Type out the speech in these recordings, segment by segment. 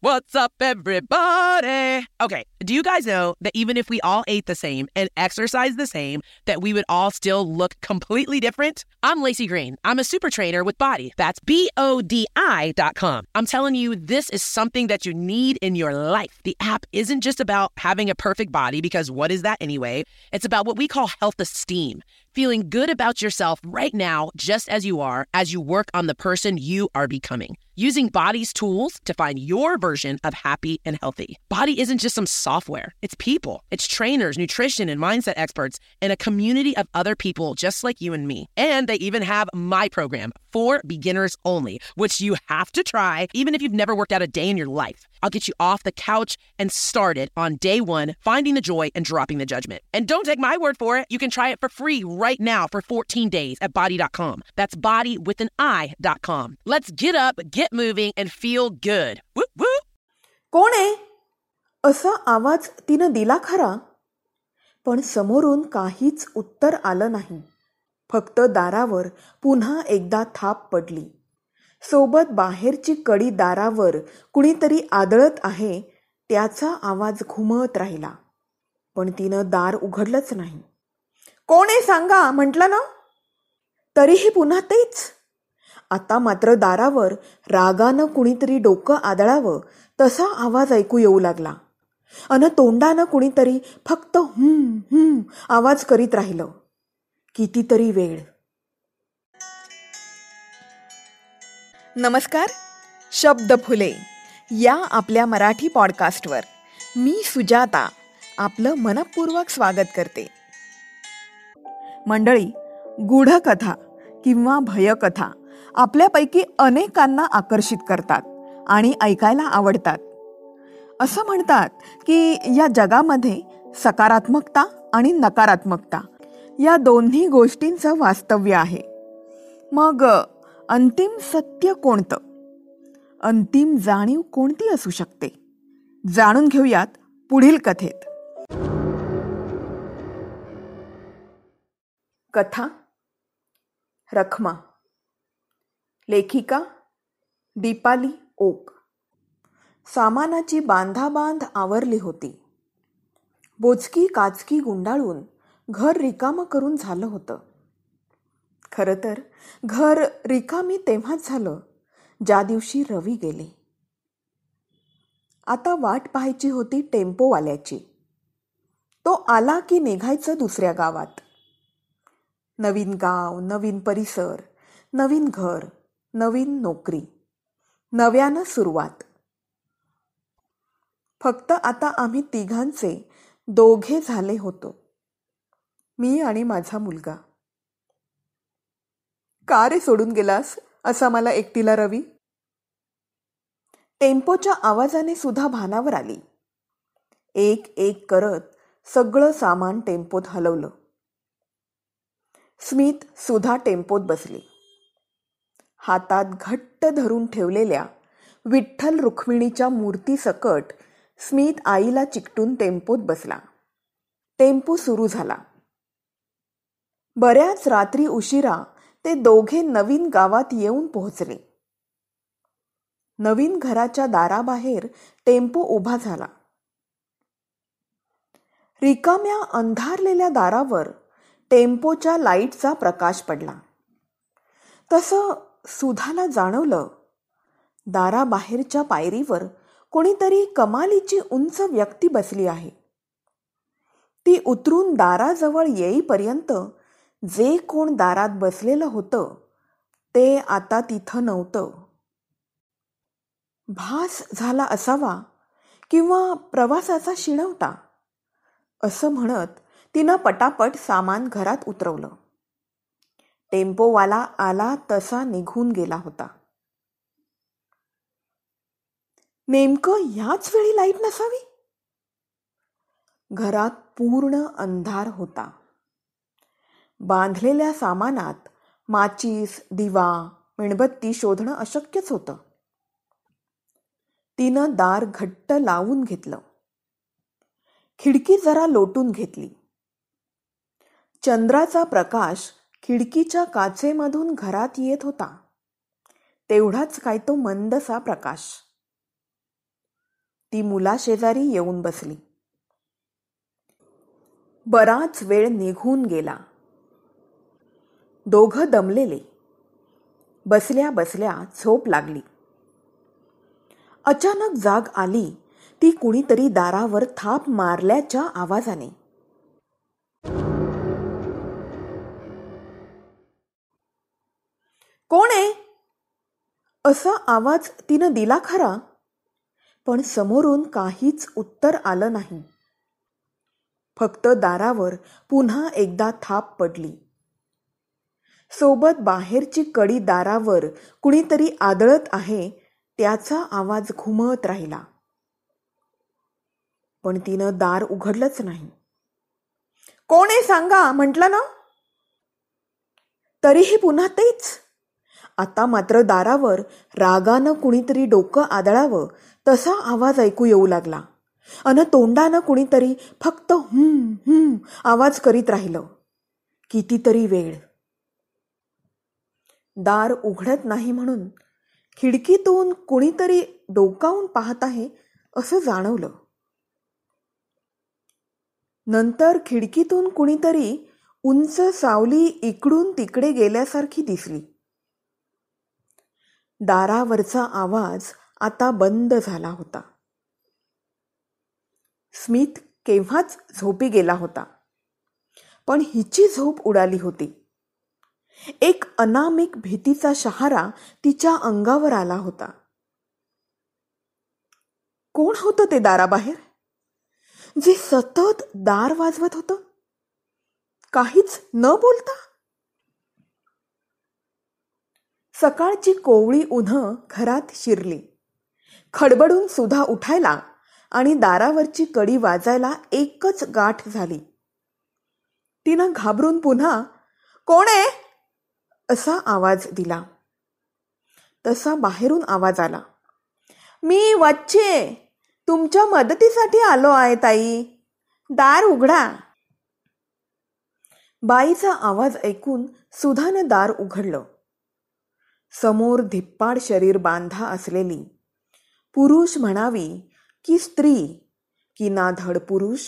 What's up, everybody? Okay, do you guys know that even if we all ate the same and exercised the same, that we would all still look completely different? I'm Lacey Green. I'm a super trainer with Body. That's B O D I dot com. I'm telling you, this is something that you need in your life. The app isn't just about having a perfect body, because what is that anyway? It's about what we call health esteem feeling good about yourself right now, just as you are, as you work on the person you are becoming. Using Body's tools to find your version of happy and healthy. Body isn't just some software, it's people. It's trainers, nutrition, and mindset experts, and a community of other people just like you and me. And they even have my program for beginners only, which you have to try even if you've never worked out a day in your life. I'll get you off the couch and started on day one, finding the joy and dropping the judgment. And don't take my word for it. You can try it for free right now for 14 days at body.com. That's body with an I.com. Let's get up, get moving, and feel good. Whoop, whoop. कोण आहे असा आवाज तिनं दिला खरा पण समोरून काहीच उत्तर आलं नाही फक्त दारावर पुन्हा एकदा थाप पडली सोबत बाहेरची कडी दारावर कुणीतरी आदळत आहे त्याचा आवाज घुमत राहिला. पण तिनं दार उघडलंच नाही. कोण आहे सांगा म्हटलं ना? तरीही पुन्हा तेच. आता मात्र दारावर रागानं कुणीतरी डोकं आदळावं तसा आवाज ऐकू येऊ लागला. अन तोंडानं कुणीतरी फक्त हुं हुं आवाज करीत राहिलं. कितीतरी वेळ नमस्कार शब्द फुले या आपल्या मराठी पॉडकास्टवर. मी सुजाता आपलं मनपूर्वक स्वागत करते. मंडळी गूढकथा किंवा भयकथा आपल्यापैकी अनेकांना आकर्षित करतात आणि ऐकायला आवडतात. असं म्हणतात की या जगामध्ये सकारात्मकता आणि नकारात्मकता या दोन्ही गोष्टींचं वास्तव्य आहे. मग अंतिम सत्य कोणतं? अंतिम जाणीव कोणती असू शकते? जाणून घेऊयात पुढील कथेत. कथा रखमा लेखिका दीपाली ओक. सामानाची बांधाबांध आवरली होती. बोचकी काचकी गुंडाळून घर रिकामं करून झालं होतं. खरं तर घर रिकामी तेव्हाच झालं ज्या दिवशी रवी गेले. आता वाट पाहायची होती टेम्पोवाल्याची. तो आला की निघायचं दुसऱ्या गावात. नवीन गाव नवीन परिसर नवीन घर नवीन नोकरी नव्यानं सुरुवात. फक्त आता आम्ही तिघांचे दोघे झाले होतो. मी आणि माझा मुलगा. का रे सोडून गेलास? असा मला एकटीला रवी. टेम्पोच्या आवाजाने सुद्धा भानावर आली. एक एक करत सगळं सामान टेम्पोत हलवलं. स्मित सुधा टेम्पोत बसली. हातात घट्ट धरून ठेवलेल्या विठ्ठल रुक्मिणीच्या मूर्ती सकट स्मित आईला चिकटून टेम्पोत बसला. टेम्पो सुरू झाला. बऱ्याच रात्री उशिरा ते दोघे नवीन गावात येऊन पोहोचले. नवीन घराच्या दाराबाहेर टेम्पो उभा झाला. रिकाम्या अंधारलेल्या दारावर टेम्पोच्या लाईटचा प्रकाश पडला. तसं सुधाला जाणवलं दाराबाहेरच्या पायरीवर कोणीतरी कमालीची उंच व्यक्ती बसली आहे. ती उतरून दाराजवळ येईपर्यंत जे कोण दारात बसलेलं होतं ते आता तिथं नव्हतं. भास झाला असावा किंवा प्रवासाचा शिणवता असं म्हणत तिनं पटापट सामान घरात उतरवलं. टेम्पोवाला आला तसा निघून गेला होता. नेमकं ह्याच वेळी लाइट नसावी? घरात पूर्ण अंधार होता. बांधलेल्या सामानात माचीस दिवा मेणबत्ती शोधणं अशक्यच होतं. तिनं दार घट्ट लावून घेतलं. खिडकी जरा लोटून घेतली. चंद्राचा प्रकाश खिडकीच्या काचेमधून घरात येत होता. तेवढाच काय तो मंदसा प्रकाश. ती मुलाशेजारी येऊन बसली. बराच वेळ निघून गेला. दोघं दमलेले. बसल्या बसल्या झोप लागली. अचानक जाग आली ती कुणीतरी दारावर थाप मारल्याच्या आवाजाने. कोण आहे? असा आवाज तिनं दिला खरा पण समोरून काहीच उत्तर आलं नाही. फक्त दारावर पुन्हा एकदा थाप पडली. सोबत बाहेरची कडी दारावर कुणीतरी आदळत आहे त्याचा आवाज घुमत राहिला. पण तिनं दार उघडलंच नाही. कोण आहे सांगा म्हटलं ना? तरीही पुन्हा तेच. आता मात्र दारावर रागानं कुणीतरी डोकं आदळावं तसा आवाज ऐकू येऊ लागला. अन तोंडानं कुणीतरी फक्त हुं हुं आवाज करीत राहिलं. कितीतरी वेळ दार उघडत नाही म्हणून खिडकीतून कुणीतरी डोकावून पाहत आहे असं जाणवलं. नंतर खिडकीतून कुणीतरी उंच सावली इकडून तिकडे गेल्यासारखी दिसली. दारावरचा आवाज आता बंद झाला होता. स्मिथ केव्हाच झोपी गेला होता. पण हिची झोप उडाली होती. एक अनामिक भीतीचा शहारा तिच्या अंगावर आला होता. कोण होतं ते दाराबाहेर? जे सतत दार वाजवत होतं? काहीच न बोलता? सकाळची कोवळी उन्ह घरात शिरली. खडबडून सुधा उठायला आणि दारावरची कडी वाजायला एकच गाठ झाली. तिनं घाबरून पुन्हा कोण आहे? असा आवाज दिला. तसा बाहेरून आवाज आला. मी वच्चे तुमच्या मदतीसाठी आलो आहे ताई. दार उघडा. बाईचा आवाज ऐकून सुधानं दार उघडलं. समोर धिप्पाड शरीर बांधा असलेली पुरुष म्हणावी की स्त्री की ना धड पुरुष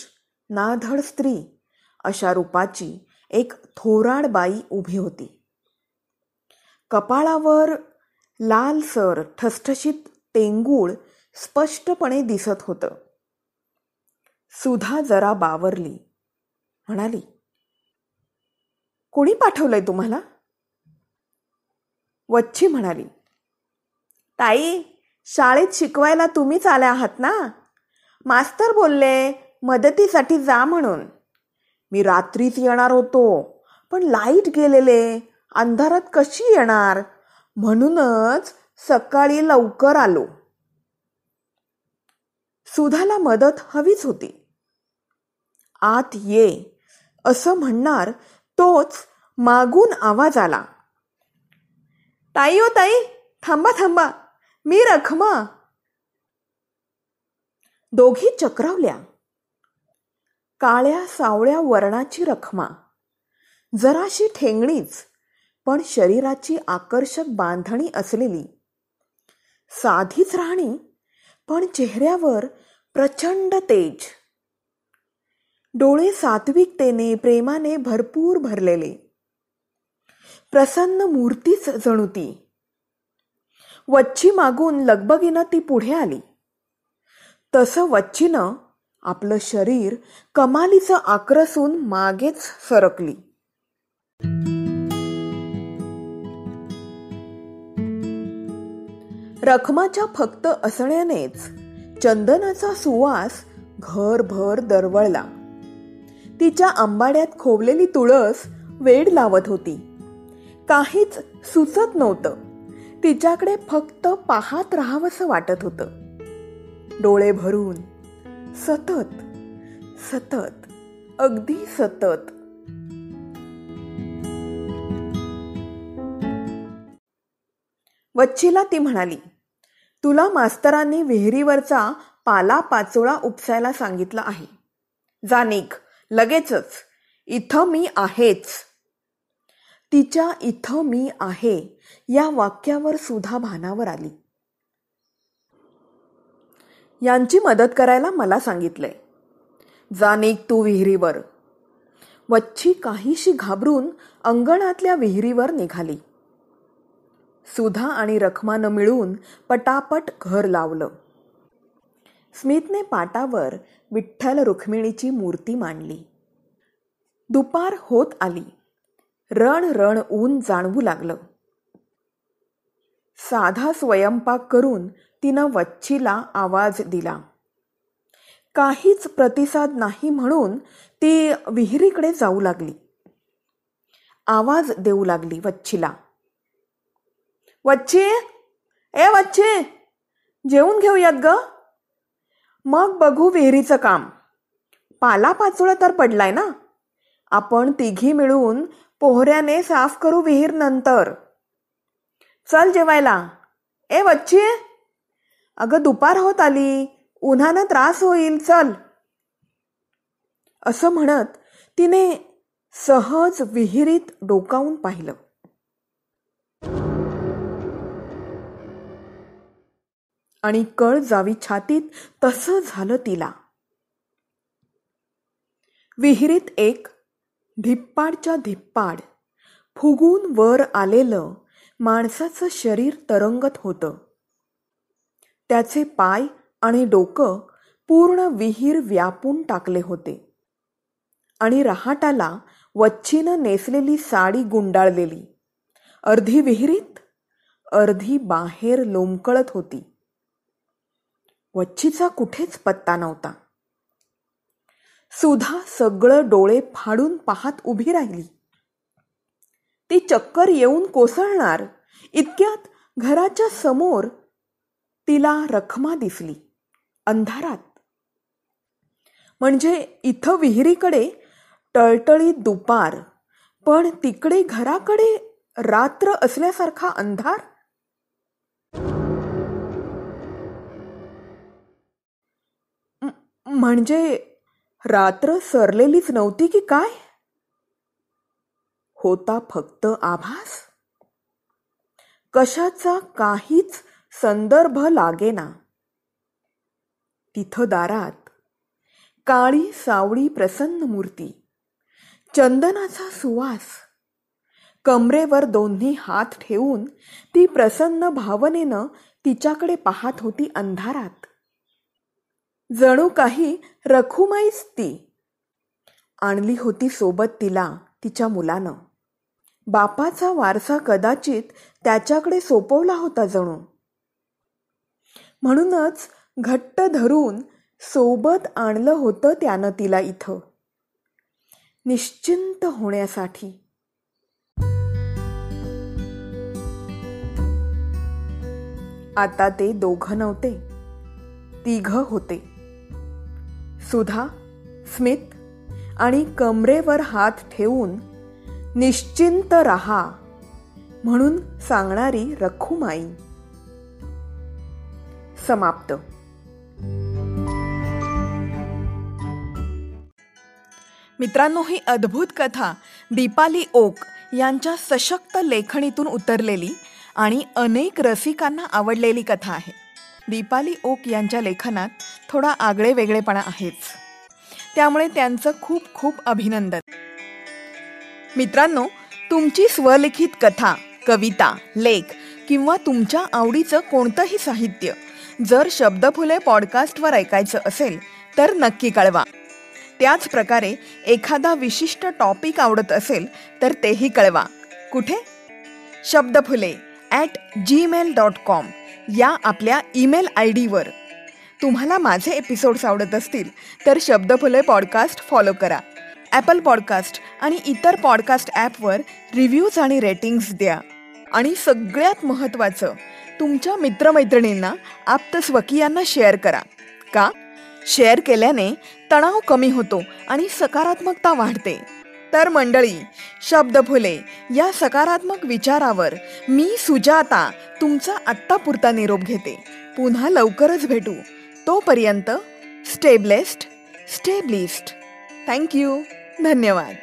ना धड स्त्री अशा रूपाची एक थोराड बाई उभी होती. कपाळावर लालसर ठसठशीत टेंगूळ स्पष्टपणे दिसत होतं. सुधा जरा बावरली. म्हणाली कोणी पाठवलंय तुम्हाला? वच्छी म्हणाली ताई शाळेत शिकवायला तुम्हीच आल्या आहात ना? मास्तर बोलले मदतीसाठी जा म्हणून. मी रात्रीच येणार होतो पण लाइट गेलेले. अंधारात कशी येणार? म्हणूनच सकाळी लवकर आलो. सुधाला मदत हवीच होती. आत ये असं म्हणणार तोच मागून आवाज आला. ताई ओ ताई थांबा थांबा मी रखमा. दोघी चक्रावल्या. काळ्या सावळ्या वर्णाची रखमा जराशी ठेंगणीच पण शरीराची आकर्षक बांधणी असलेली. साधीच राहणी पण चेहऱ्यावर प्रचंड तेज. डोळे सात्विकतेने प्रेमाने भरपूर भरलेले. प्रसन्न मूर्तीच जणू ती. वच्ची मागून लगबगीनं ती पुढे आली. तसं वच्चीनं आपलं शरीर कमालीचं आक्रसून मागेच सरकली. रखमाच्या फक्त असण्यानेच चंदनाचा सुवास घरभर दरवळला. तिच्या आंबाड्यात खोवलेली तुळस वेड लावत होती. काहीच सुचत नव्हतं. तिच्याकडे फक्त पाहत राहावंसं वाटत होतं. डोळे भरून सतत सतत अगदी सतत. वच्चीला ती म्हणाली तुला मास्तरांनी विहिरीवरचा पाला पाचोळा उपसायला सांगितलं आहे. जा निघ. लगेचच. इथं मी आहेच. तिच्या इथं मी आहे या वाक्यावर सुद्धा भानावर आली. यांची मदत करायला मला सांगितलंय. जा निघ तू विहिरीवर. वच्छी काहीशी घाबरून अंगणातल्या विहिरीवर निघाली. सुधा आणि रखमानं मिळून पटापट घर लावलं. स्मितने पाटावर विठ्ठल रुक्मिणीची मूर्ती मांडली. दुपार होत आली. रण रण ऊन जाणवू लागलं. साधा स्वयंपाक करून तिनं वच्छीला आवाज दिला. काहीच प्रतिसाद नाही म्हणून ती विहिरीकडे जाऊ लागली. आवाज देऊ लागली वच्छीला. वच्छी ए वच्छी जेवून घेऊयात ग. मग बघू विहिरीचं काम. पाला पाचोळा तर पडलाय ना? आपण तिघी मिळून पोहऱ्याने साफ करू विहीर नंतर. चल जेवायला. ए वच्छी अगं दुपार होत आली. उन्हानं त्रास होईल. चल. असं म्हणत तिने सहज विहिरीत डोकावून पाहिलं. आणि कळ जावी छातीत तसं झालं तिला. विहिरीत एक धिप्पाडच्या धिप्पाड फुगून वर आलेलं माणसाचं शरीर तरंगत होतं. त्याचे पाय आणि डोकं पूर्ण विहीर व्यापून टाकले होते. आणि रहाटाला वच्छीनं नेसलेली साडी गुंडाळलेली. अर्धी विहिरीत अर्धी बाहेर लोंबकळत होती. वच्छीचा कुठेच पत्ता नव्हता. सुधा सगळं डोळे फाडून पाहत उभी राहिली. ती चक्कर येऊन कोसळणार इतक्यात घराच्या समोर तिला रखमा दिसली अंधारात. म्हणजे इथं विहिरीकडे टळटळीत दुपार पण तिकडे घराकडे रात्र असल्यासारखा अंधार? म्हणजे रात्र सरलेलीच नव्हती की काय? होता फक्त आभास? कशाचा काहीच संदर्भ लागेना. तिथं दारात काळी सावळी प्रसन्न मूर्ती चंदनाचा सुवास कमरेवर दोन्ही हात ठेवून ती प्रसन्न भावनेनं तिच्याकडे पाहत होती अंधारात. जणू काही रखुमाईच ती आणली होती सोबत तिला तिच्या मुलानं. बापाचा वारसा कदाचित त्याच्याकडे सोपवला होता जणू. म्हणूनच घट्ट धरून सोबत आणलं होतं त्यानं तिला इथं. निश्चिंत होण्यासाठी. आता ते दोघं नव्हते. तिघ होते. सुधा स्मित आणि कमरेवर हात ठेवून निश्चिंत रहा म्हणून सांगणारी रखुमाई. समाप्त. मित्रांनो ही अद्भुत कथा दीपाली ओक यांच्या सशक्त लेखणीतून उतरलेली आणि अनेक रसिकांना आवडलेली कथा आहे. दीपाली ओक यांच्या लेखनात थोडा आगळे वेगळेपणा आहेच त्यामुळे त्यांचं खूप खूप अभिनंदन. मित्रांनो तुमची स्वलिखित कथा कविता लेख किंवा तुमच्या आवडीचं कोणतंही साहित्य जर शब्दफुले पॉडकास्टवर ऐकायचं असेल तर नक्की कळवा. त्याच प्रकारे एखादा विशिष्ट टॉपिक आवडत असेल तर तेही कळवा. कुठे? Shabdphule at Gmail dot com या आपल्या ईमेल आय डीवर तुम्हाला माझे एपिसोड्स आवडत असतील तर शब्दफुले पॉडकास्ट फॉलो करा. ॲपल पॉडकास्ट आणि इतर पॉडकास्ट ॲपवर रिव्ह्यूज आणि रेटिंग्स द्या. आणि सगळ्यात महत्त्वाचं तुमच्या मित्रमैत्रिणींना आप्तस्वकीयांना शेअर करा. का? शेअर केल्याने तणाव कमी होतो आणि सकारात्मकता वाढते. तर मंडळी शब्द फुले या सकारात्मक विचारावर मी सुजाता तुमचा आत्तापुरता निरोप घेते. पुन्हा लवकरच भेटू. तोपर्यंत स्टेबलेस्ट स्टेब्लिस्ट थँक्यू धन्यवाद.